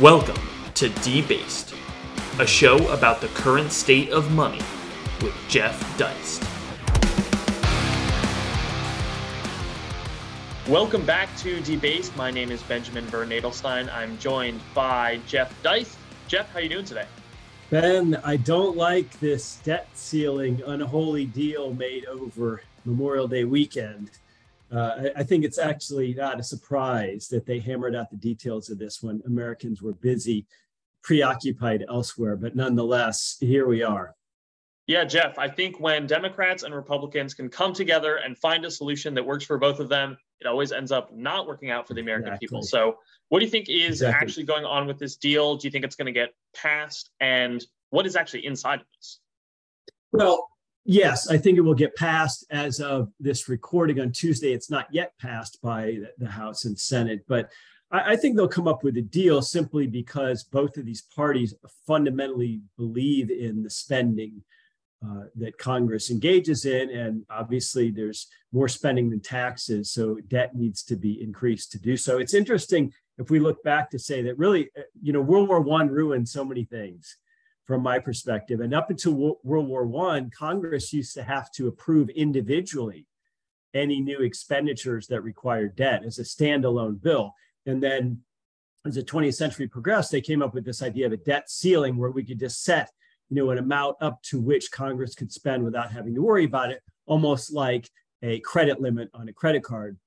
Welcome to Debased, a show about the current state of money with Jeff Deist. Welcome back to Debased. My name is Benjamin Vern Nadelstein. I'm joined by Jeff Deist. Jeff, how you doing today? Ben, I don't like this debt ceiling unholy deal made over Memorial Day weekend. Uh, I, I, think it's actually not a surprise that they hammered out the details of this when Americans were busy, preoccupied elsewhere. But nonetheless, here we are. Yeah, Jeff, I think when Democrats and Republicans can come together and find a solution that works for both of them, it always ends up not working out for the American exactly. people. So, what do you think is exactly. actually going on with this deal? Do you think it's going to get passed? And what is actually inside of this? Well, Yes, I think it will get passed as of this recording on Tuesday. It's not yet passed by the House and Senate, but I, think they'll come up with a deal simply because both of these parties fundamentally believe in the spending uh, that Congress engages in. And obviously, there's more spending than taxes. So debt needs to be increased to do so. It's interesting if we look back to say that really, uh, you know, World War One ruined so many things from my perspective. And up until World War One, Congress used to have to approve individually any new expenditures that required debt as a standalone bill. And then as the 20th century progressed, they came up with this idea of a debt ceiling where we could just set, you know, an amount up to which Congress could spend without having to worry about it, almost like a credit limit on a credit card.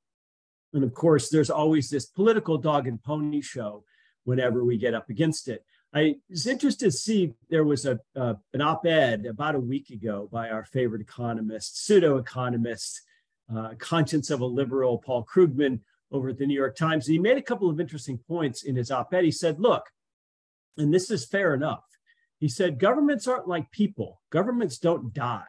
And of course, there's always this political dog and pony show whenever we get up against it. I was interested to see there was a uh, an op-ed about a week ago by our favorite economist, pseudo-economist, uh, conscience of a liberal, Paul Krugman, over at the New York Times. And he made a couple of interesting points in his op-ed. He said, "Look, and this is fair enough." He said, "Governments aren't like people. Governments don't die.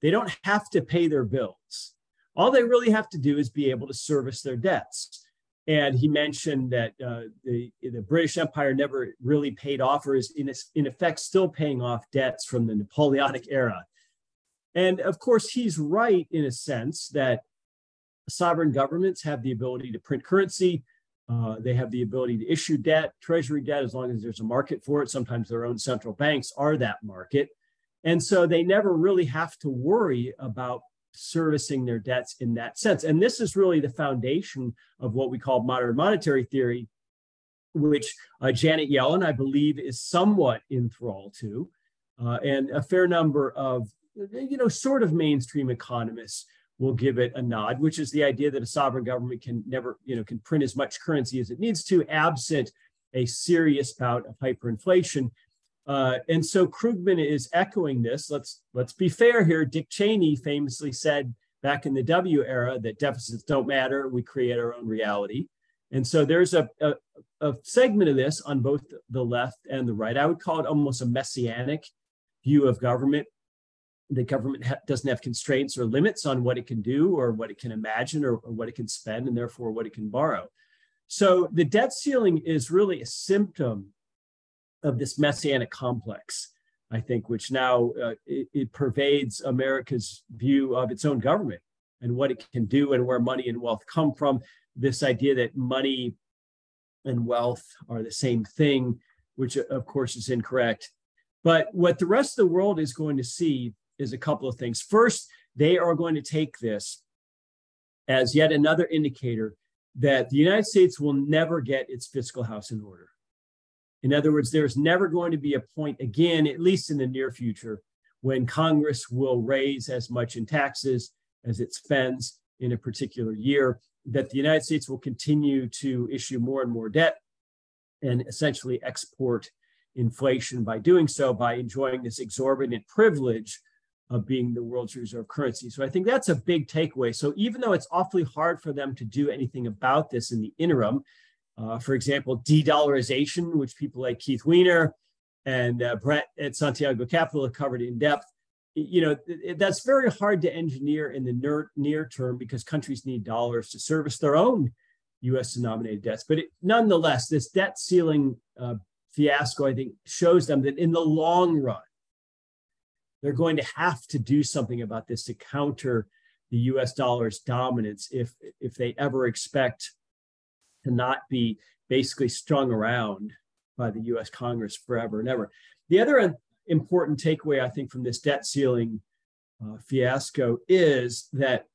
They don't have to pay their bills. All they really have to do is be able to service their debts." And he mentioned that uh, the, the British Empire never really paid off, or is in, in effect still paying off debts from the Napoleonic era. And of course, he's right in a sense that sovereign governments have the ability to print currency. Uh, they have the ability to issue debt, treasury debt, as long as there's a market for it. Sometimes their own central banks are that market. And so they never really have to worry about servicing their debts in that sense. And this is really the foundation of what we call modern monetary theory, which uh, Janet Yellen, I believe, is somewhat enthralled to, uh, and a fair number of, you know, sort of mainstream economists will give it a nod, which is the idea that a sovereign government can never, you know, can print as much currency as it needs to, absent a serious bout of hyperinflation. Uh, and so Krugman is echoing this. Let's let's be fair here. Dick Cheney famously said back in the W era that deficits don't matter. We create our own reality. And so there's a, a, a segment of this on both the left and the right. I would call it almost a messianic view of government. The government ha- doesn't have constraints or limits on what it can do or what it can imagine or, or what it can spend and therefore what it can borrow. So the debt ceiling is really a symptom of this messianic complex, I think, which now uh, it, it, pervades America's view of its own government and what it can do and where money and wealth come from. This idea that money and wealth are the same thing, which of course is incorrect. But what the rest of the world is going to see is a couple of things. First, they are going to take this as yet another indicator that the United States will never get its fiscal house in order. In other words, there's never going to be a point again, at least in the near future, when Congress will raise as much in taxes as it spends in a particular year, that the United States will continue to issue more and more debt and essentially export inflation by doing so, by enjoying this exorbitant privilege of being the world's reserve currency. So I think that's a big takeaway. So even though it's awfully hard for them to do anything about this in the interim, uh, for example, de-dollarization, which people like Keith Weiner and uh, Brent at Santiago Capital have covered in depth. You know, that's very hard to engineer in the near, near term because countries need dollars to service their own U.S. denominated debts. But it, nonetheless, this debt ceiling uh, fiasco, I think, shows them that in the long run, they're going to have to do something about this to counter the U.S. dollar's dominance if if they ever expect to not be basically strung around by the US Congress forever and ever. The other important takeaway, I think, from this debt ceiling uh, fiasco is that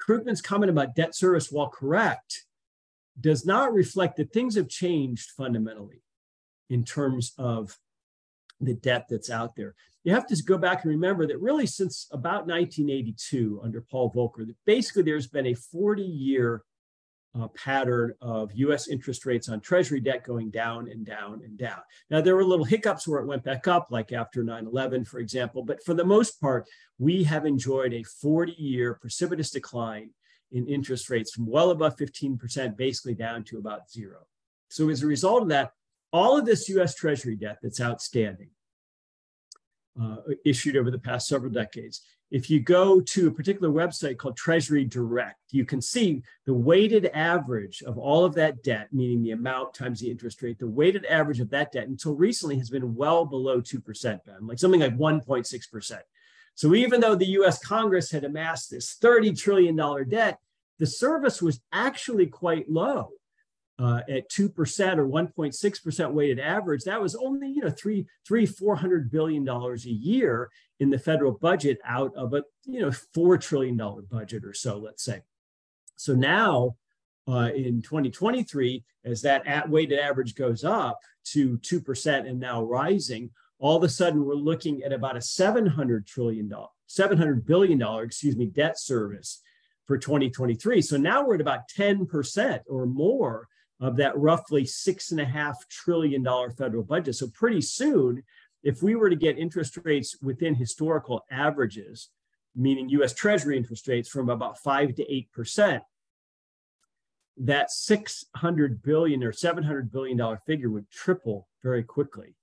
Krugman's comment about debt service, while correct, does not reflect that things have changed fundamentally in terms of the debt that's out there. You have to go back and remember that really since about 1982 under Paul Volcker, that basically there's been a 40 year uh, pattern of US interest rates on Treasury debt going down and down and down. Now, there were little hiccups where it went back up, like after 9 11, for example, but for the most part, we have enjoyed a 40 year precipitous decline in interest rates from well above 15%, basically down to about zero. So, as a result of that, all of this US Treasury debt that's outstanding, uh, issued over the past several decades. If you go to a particular website called Treasury Direct, you can see the weighted average of all of that debt, meaning the amount times the interest rate, the weighted average of that debt until recently has been well below 2%, Ben, like something like 1.6%. So even though the US Congress had amassed this $30 trillion debt, the service was actually quite low uh, at 2% or 1.6% weighted average, that was only, you know, three, three, $400 billion a year in the federal budget out of a, you know, $4 trillion budget or so, let's say. So now uh, in 2023, as that at weighted average goes up to 2% and now rising, all of a sudden we're looking at about a $700 trillion, $700 billion, excuse me, debt service for 2023. So now we're at about 10% or more of that roughly six and a half trillion dollar federal budget. So pretty soon, if we were to get interest rates within historical averages, meaning US Treasury interest rates from about five to eight percent, that 600 billion or 700 billion dollar figure would triple very quickly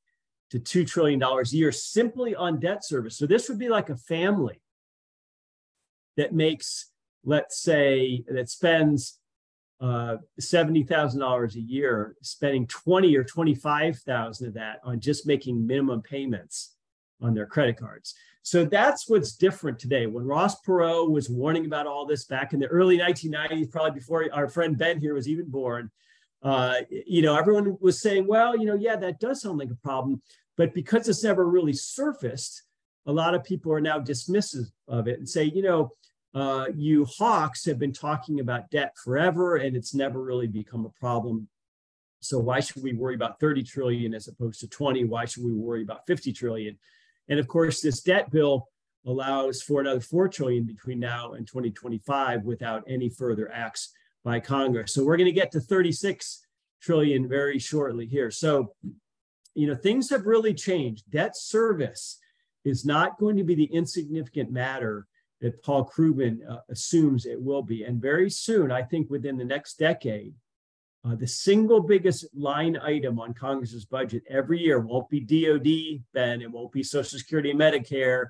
to $2 trillion a year simply on debt service. So this would be like a family that makes, let's say, that spends uh, $70,000 a year, spending 20 or 25,000 of that on just making minimum payments on their credit cards. So that's what's different today. When Ross Perot was warning about all this back in the early 1990s, probably before our friend Ben here was even born, uh, you know, everyone was saying, well, you know, yeah, that does sound like a problem. But because it's never really surfaced, a lot of people are now dismissive of it and say, you know, uh, you hawks have been talking about debt forever and it's never really become a problem. So why should we worry about 30 trillion as opposed to 20? Why should we worry about 50 trillion? And of course, this debt bill allows for another 4 trillion between now and 2025 without any further acts by Congress. So we're going to get to 36 trillion very shortly here. So, you know, things have really changed. Debt service is not going to be the insignificant matter that Paul Krugman uh, assumes it will be. And very soon, I think within the next decade, uh, the single biggest line item on Congress's budget every year won't be DOD, Ben, it won't be Social Security and Medicare.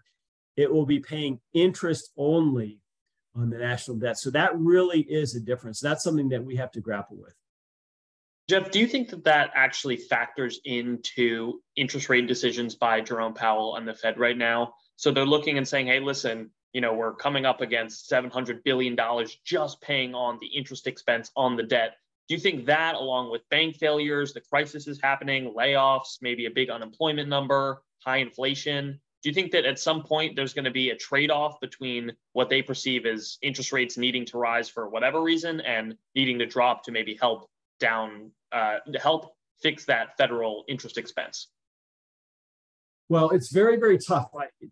It will be paying interest only on the national debt. So that really is a difference. That's something that we have to grapple with. Jeff, do you think that that actually factors into interest rate decisions by Jerome Powell and the Fed right now? So they're looking and saying, hey, listen, you know, we're coming up against $700 billion just paying on the interest expense on the debt. Do you think that, along with bank failures, the crisis is happening, layoffs, maybe a big unemployment number, high inflation, do you think that at some point there's going to be a trade off between what they perceive as interest rates needing to rise for whatever reason and needing to drop to maybe help down, uh, to help fix that federal interest expense? Well, it's very, very tough.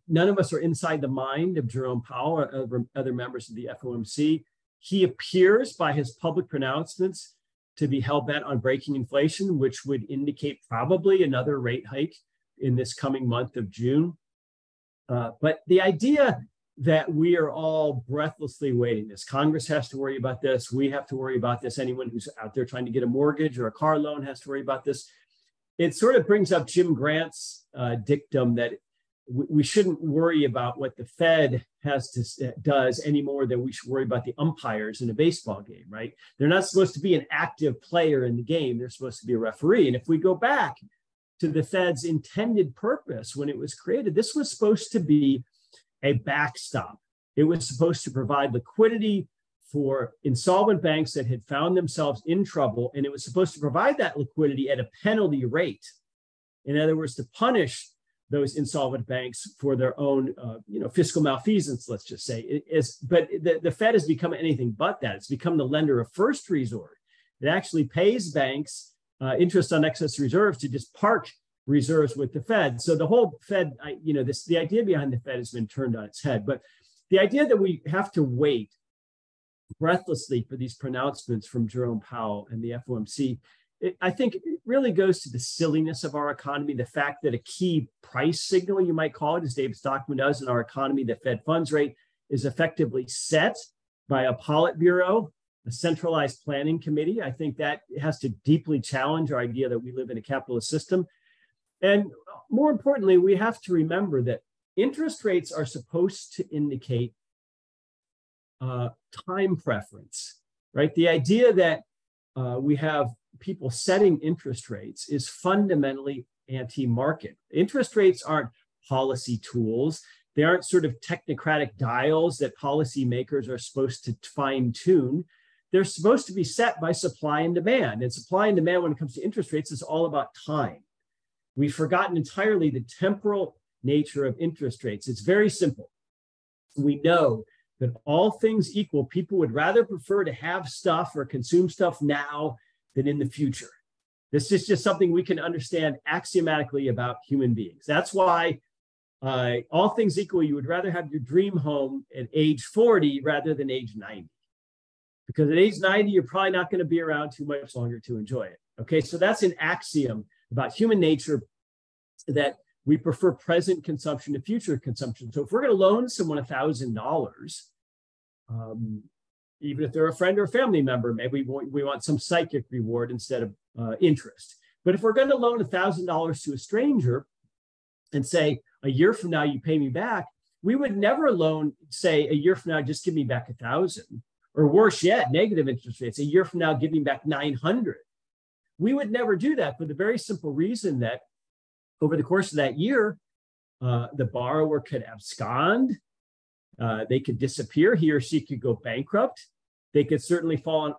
None of us are inside the mind of Jerome Powell or other members of the FOMC. He appears by his public pronouncements to be hell bent on breaking inflation, which would indicate probably another rate hike in this coming month of June. Uh, but the idea that we are all breathlessly waiting this, Congress has to worry about this, we have to worry about this, anyone who's out there trying to get a mortgage or a car loan has to worry about this it sort of brings up Jim Grant's uh, dictum that we shouldn't worry about what the Fed has to uh, does any more than we should worry about the umpires in a baseball game, right? They're not supposed to be an active player in the game; they're supposed to be a referee. And if we go back to the Fed's intended purpose when it was created, this was supposed to be a backstop. It was supposed to provide liquidity for insolvent banks that had found themselves in trouble, and it was supposed to provide that liquidity at a penalty rate. In other words, to punish those insolvent banks for their own, uh, you know, fiscal malfeasance. Let's just say it is, but the, the Fed has become anything but that. It's become the lender of first resort. It actually pays banks uh, interest on excess reserves to just park reserves with the Fed. So the whole Fed, I, you know, this the idea behind the Fed has been turned on its head. But the idea that we have to wait breathlessly for these pronouncements from Jerome Powell and the FOMC it, I think it really goes to the silliness of our economy, the fact that a key price signal, you might call it, as David Stockman does in our economy, the Fed funds rate is effectively set by a Politburo, a centralized planning committee. I think that has to deeply challenge our idea that we live in a capitalist system. And more importantly, we have to remember that interest rates are supposed to indicate uh, time preference, right? The idea that uh, we have people setting interest rates is fundamentally anti market. Interest rates aren't policy tools, they aren't sort of technocratic dials that policymakers are supposed to fine tune. They're supposed to be set by supply and demand. And supply and demand, when it comes to interest rates, is all about time. We've forgotten entirely the temporal nature of interest rates. It's very simple. We know that all things equal, people would rather prefer to have stuff or consume stuff now than in the future. This is just something we can understand axiomatically about human beings. That's why, uh, all things equal, you would rather have your dream home at age 40 rather than age 90. Because at age 90, you're probably not going to be around too much longer to enjoy it. Okay, so that's an axiom about human nature that we prefer present consumption to future consumption. So if we're going to loan someone $1,000, um, even if they're a friend or a family member, maybe we want, we want some psychic reward instead of uh, interest. But if we're going to loan $1,000 to a stranger and say, a year from now, you pay me back, we would never loan, say, a year from now, just give me back a thousand. Or worse yet, negative interest rates. A year from now, give me back 900. We would never do that for the very simple reason that over the course of that year, uh, the borrower could abscond, uh, they could disappear. He or she could go bankrupt. They could certainly fall on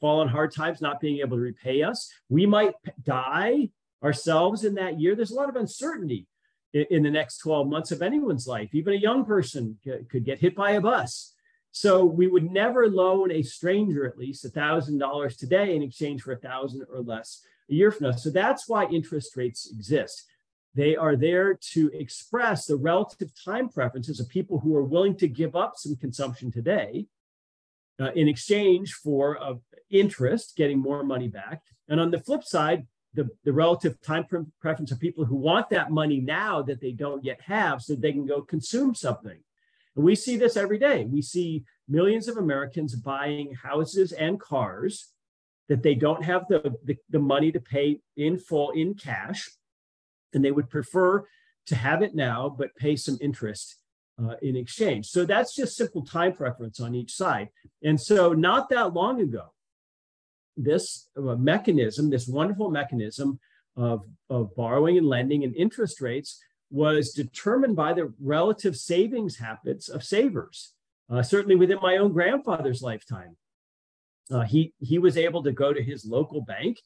fall on hard times, not being able to repay us. We might die ourselves in that year. There's a lot of uncertainty in, in the next 12 months of anyone's life. Even a young person could get hit by a bus. So we would never loan a stranger at least $1,000 today in exchange for a thousand or less a year from now. So that's why interest rates exist. They are there to express the relative time preferences of people who are willing to give up some consumption today uh, in exchange for uh, interest, getting more money back. And on the flip side, the, the relative time pre- preference of people who want that money now that they don't yet have so they can go consume something. And we see this every day. We see millions of Americans buying houses and cars that they don't have the, the, the money to pay in full in cash and they would prefer to have it now but pay some interest uh, in exchange. So that's just simple time preference on each side. And so, not that long ago, this uh, mechanism, this wonderful mechanism of, of borrowing and lending and interest rates, was determined by the relative savings habits of savers. Uh, certainly within my own grandfather's lifetime, uh, he he was able to go to his local bank,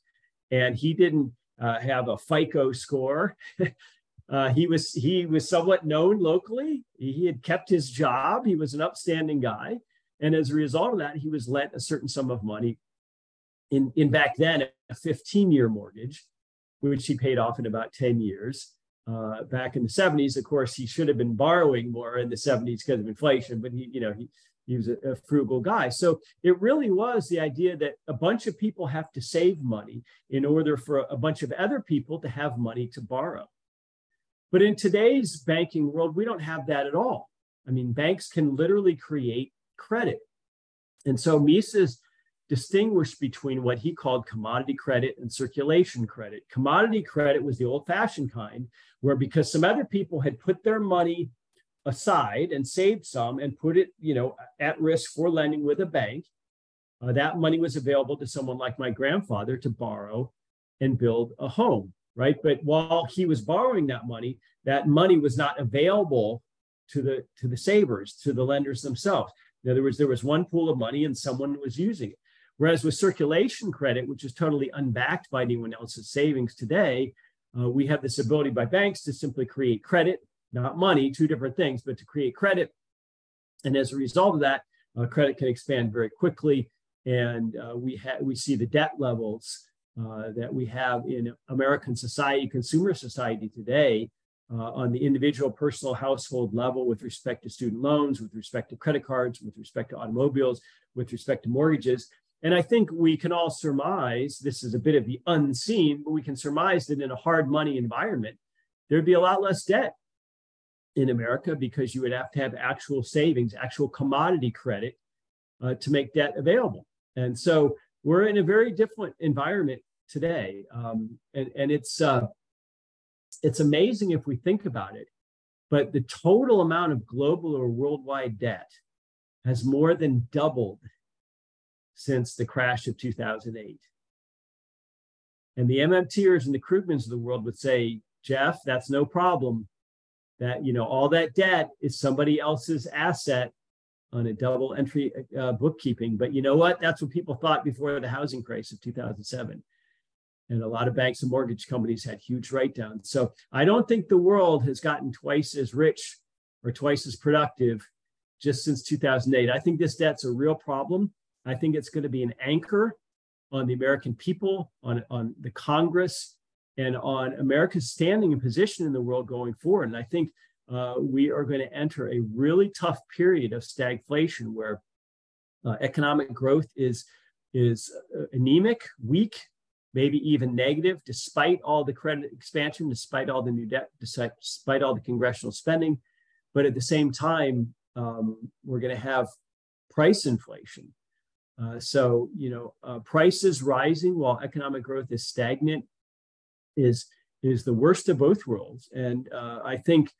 and he didn't uh, have a FICO score. uh, he was he was somewhat known locally. He had kept his job. He was an upstanding guy, and as a result of that, he was lent a certain sum of money. In in back then, a 15 year mortgage, which he paid off in about 10 years. Uh, back in the 70s, of course, he should have been borrowing more in the 70s because of inflation, but he, you know, he he was a, a, frugal guy. So it really was the idea that a bunch of people have to save money in order for a, bunch of other people to have money to borrow. But in today's banking world, we don't have that at all. I mean, banks can literally create credit. And so Mises distinguished between what he called commodity credit and circulation credit. Commodity credit was the old fashioned kind, where because some other people had put their money aside and saved some and put it, you know, at risk for lending with a bank. Uh, that money was available to someone like my grandfather to borrow and build a home, right? But while he was borrowing that money, that money was not available to the to the savers, to the lenders themselves. In other words, there was one pool of money and someone was using it. Whereas with circulation credit, which is totally unbacked by anyone else's savings today, uh, we have this ability by banks to simply create credit, not money, two different things, but to create credit. And as a result of that, uh, credit can expand very quickly. And uh, we, ha- we see the debt levels uh, that we have in American society, consumer society today, uh, on the individual personal household level with respect to student loans, with respect to credit cards, with respect to automobiles, with respect to mortgages. And I think we can all surmise this is a bit of the unseen, but we can surmise that in a hard money environment, there'd be a lot less debt in America because you would have to have actual savings, actual commodity credit uh, to make debt available. And so we're in a very different environment today. Um, and, and it's, uh, it's amazing if we think about it, but the total amount of global or worldwide debt has more than doubled since the crash of 2008. And the MMTers and the Krugmans of the world would say, Jeff, that's no problem. That, you know, all that debt is somebody else's asset on a double entry uh, bookkeeping. But you know what? That's what people thought before the housing crisis of 2007 and a lot of banks and mortgage companies had huge write downs. So I don't think the world has gotten twice as rich or twice as productive just since 2008. I think this debt's a real problem. I think it's going to be an anchor on the American people, on, on the Congress, and on America's standing and position in the world going forward. And I think uh, we are going to enter a really tough period of stagflation where uh, economic growth is, is uh, anemic, weak, maybe even negative, despite all the credit expansion, despite all the new debt, despite all the congressional spending. But at the same time, um, we're going to have price inflation. Uh, so, you know, uh, prices rising while economic growth is stagnant is is the worst of both worlds. And uh, I think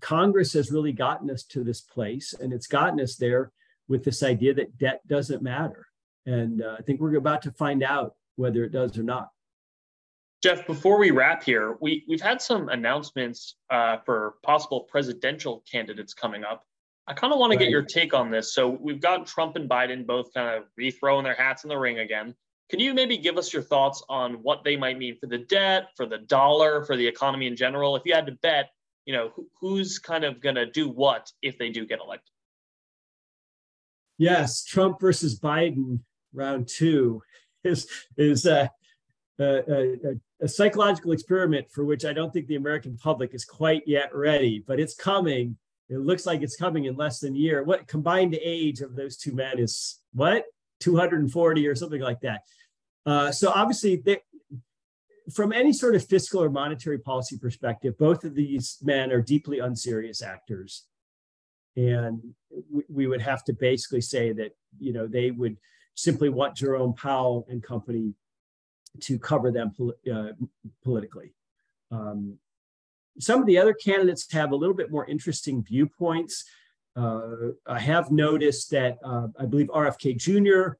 Congress has really gotten us to this place, and it's gotten us there with this idea that debt doesn't matter. And uh, I think we're about to find out whether it does or not. Jeff, before we wrap here, we, we've had some announcements uh, for possible presidential candidates coming up. I kind of want right. to get your take on this. So we've got Trump and Biden both kind of rethrowing their hats in the ring again. Can you maybe give us your thoughts on what they might mean for the debt, for the dollar, for the economy in general? If you had to bet, you know, who, who's kind of going to do what if they do get elected? Yes, Trump versus Biden, round two is is uh, a, a, a, psychological experiment for which I don't think the American public is quite yet ready, but it's coming. It looks like it's coming in less than a year. What combined age of those two men is what 240 or something like that. Uh, so obviously, they, from any sort of fiscal or monetary policy perspective, both of these men are deeply unserious actors, and we, we would have to basically say that you know they would simply want Jerome Powell and company to cover them uh, politically. Um, some of the other candidates have a little bit more interesting viewpoints. Uh, I have noticed that uh, I believe RFK Jr.,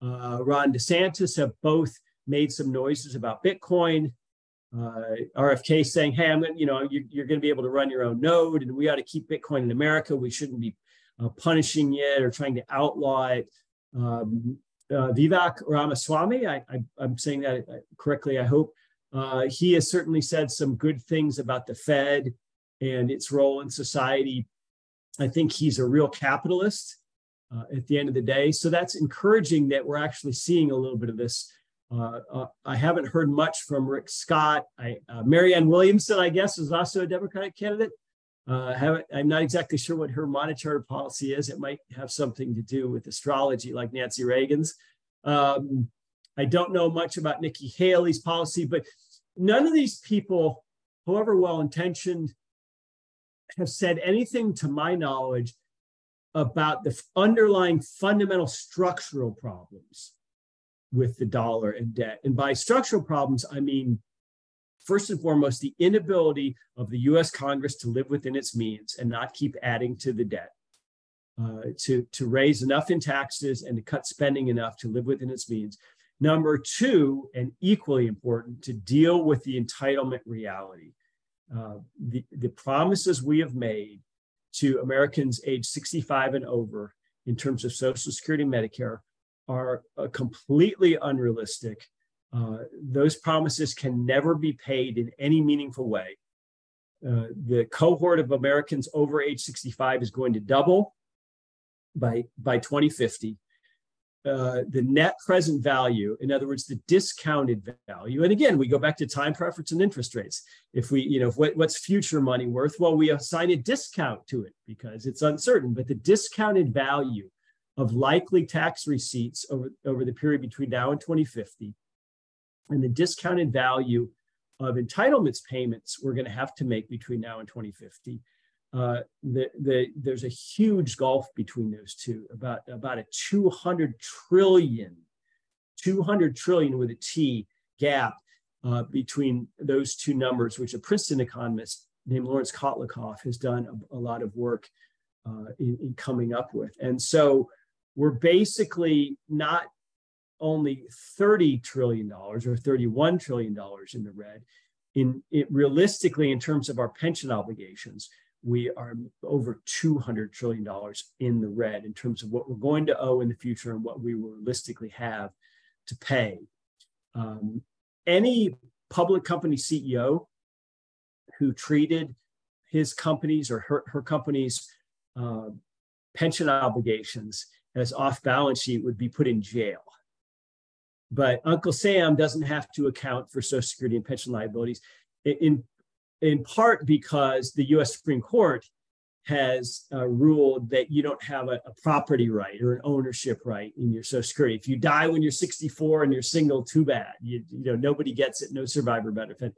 uh, Ron DeSantis have both made some noises about Bitcoin. Uh, RFK saying, "Hey, I'm going. you know you, are going to be able to run your own node, and we ought to keep Bitcoin in America. We shouldn't be uh, punishing it or trying to outlaw it." Um, uh, Vivek Ramaswamy, I, am saying that correctly, I hope. He has certainly said some good things about the Fed and its role in society. I think he's a real capitalist uh, at the end of the day. So that's encouraging that we're actually seeing a little bit of this. Uh, uh, I haven't heard much from Rick Scott. I, uh, Marianne Williamson, I guess, is also a Democratic candidate. Uh, I'm not exactly sure what her monetary policy is. It might have something to do with astrology, like Nancy Reagan's. Um, I don't know much about Nikki Haley's policy, but none of these people, however well intentioned, have said anything to my knowledge about the underlying fundamental structural problems with the dollar and debt. And by structural problems, I mean first and foremost, the inability of the US Congress to live within its means and not keep adding to the debt, uh, to, to raise enough in taxes and to cut spending enough to live within its means. Number two, and equally important, to deal with the entitlement reality. Uh, the, the promises we have made to Americans age 65 and over in terms of Social Security and Medicare are uh, completely unrealistic. Uh, those promises can never be paid in any meaningful way. Uh, the cohort of Americans over age 65 is going to double by, by 2050. Uh, the net present value, in other words, the discounted value. And again, we go back to time preference and interest rates. If we, you know, what, what's future money worth? Well, we assign a discount to it because it's uncertain, but the discounted value of likely tax receipts over, over the period between now and 2050 and the discounted value of entitlements payments we're going to have to make between now and 2050 uh, the, the, there's a huge gulf between those two, about, about a 200 trillion, 200 trillion with a T gap uh, between those two numbers, which a Princeton economist named Lawrence Kotlikoff has done a, a lot of work uh, in, in coming up with. And so we're basically not only $30 trillion or $31 trillion in the red. In it, realistically, in terms of our pension obligations, we are over $200 trillion in the red in terms of what we're going to owe in the future and what we will realistically have to pay. Um, any public company CEO who treated his companies or her, her company's uh, pension obligations as off balance sheet would be put in jail. But Uncle Sam doesn't have to account for Social Security and pension liabilities. In, in part because the US Supreme Court has uh, ruled that you don't have a, a, property right or an ownership right in your Social Security. If you die when you're 64 and you're single, too bad. You, you know, nobody gets it, no survivor benefit,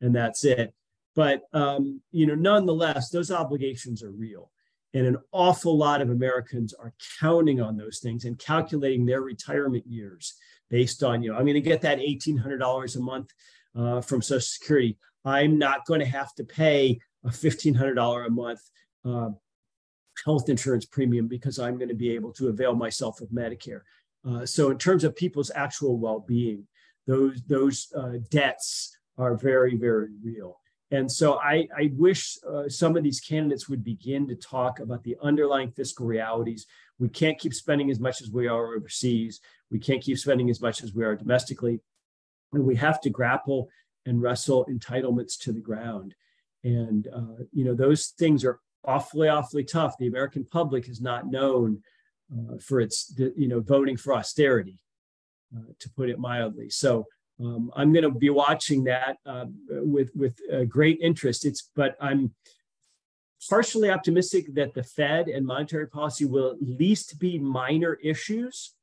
and that's it. But um, you know, nonetheless, those obligations are real. And an awful lot of Americans are counting on those things and calculating their retirement years based on, you know, I'm going to get that $1,800 a month uh, from Social Security. I'm not going to have to pay a $1,500 a month uh, health insurance premium because I'm going to be able to avail myself of Medicare. Uh, so, in terms of people's actual well-being, those those uh, debts are very, very real. And so, I, I wish uh, some of these candidates would begin to talk about the underlying fiscal realities. We can't keep spending as much as we are overseas. We can't keep spending as much as we are domestically. And we have to grapple and wrestle entitlements to the ground. And, uh, you know, those things are awfully, awfully tough. The American public is not known uh, for its, you know, voting for austerity, uh, to put it mildly. So um, I'm going to be watching that uh, with with great interest. It's, but I'm partially optimistic that the Fed and monetary policy will at least be minor issues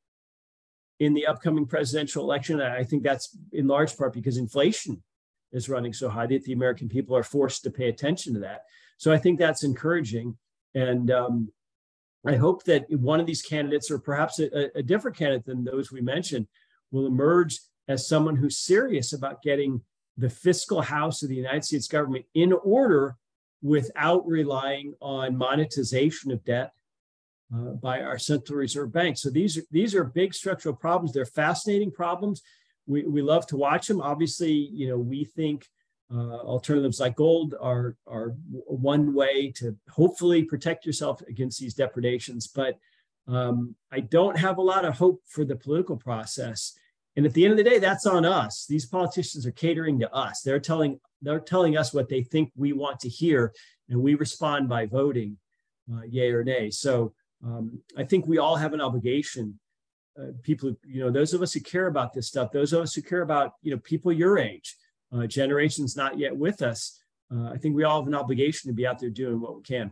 in the upcoming presidential election. I think that's in large part because inflation is running so high that the American people are forced to pay attention to that. So I think that's encouraging. And um, I hope that one of these candidates, or perhaps a, a different candidate than those we mentioned, will emerge as someone who's serious about getting the fiscal house of the United States government in order without relying on monetization of debt uh, by our Central Reserve Bank. So these are, these are big structural problems. They're fascinating problems we, we love to watch them. Obviously, you know, we think uh, alternatives like gold are, are one way to hopefully protect yourself against these depredations. But um, I don't have a lot of hope for the political process. And at the end of the day, that's on us. These politicians are catering to us. They're telling they're telling us what they think we want to hear, and we respond by voting, uh, yay or nay. So um, I think we all have an obligation uh, people, you know, those of us who care about this stuff, those of us who care about, you know, people your age, uh, generations not yet with us, uh, I think we all have an obligation to be out there doing what we can.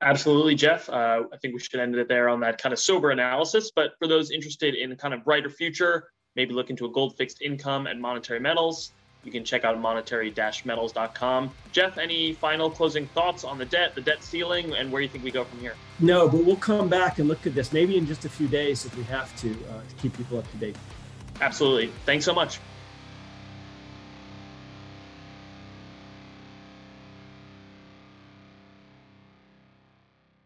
Absolutely, Jeff. Uh, I think we should end it there on that kind of sober analysis. But for those interested in a kind of brighter future, maybe look into a gold fixed income and monetary metals, you can check out monetary-metals.com. Jeff, any final closing thoughts on the debt, the debt ceiling, and where you think we go from here? No, but we'll come back and look at this maybe in just a few days if we have to uh, to keep people up to date. Absolutely. Thanks so much.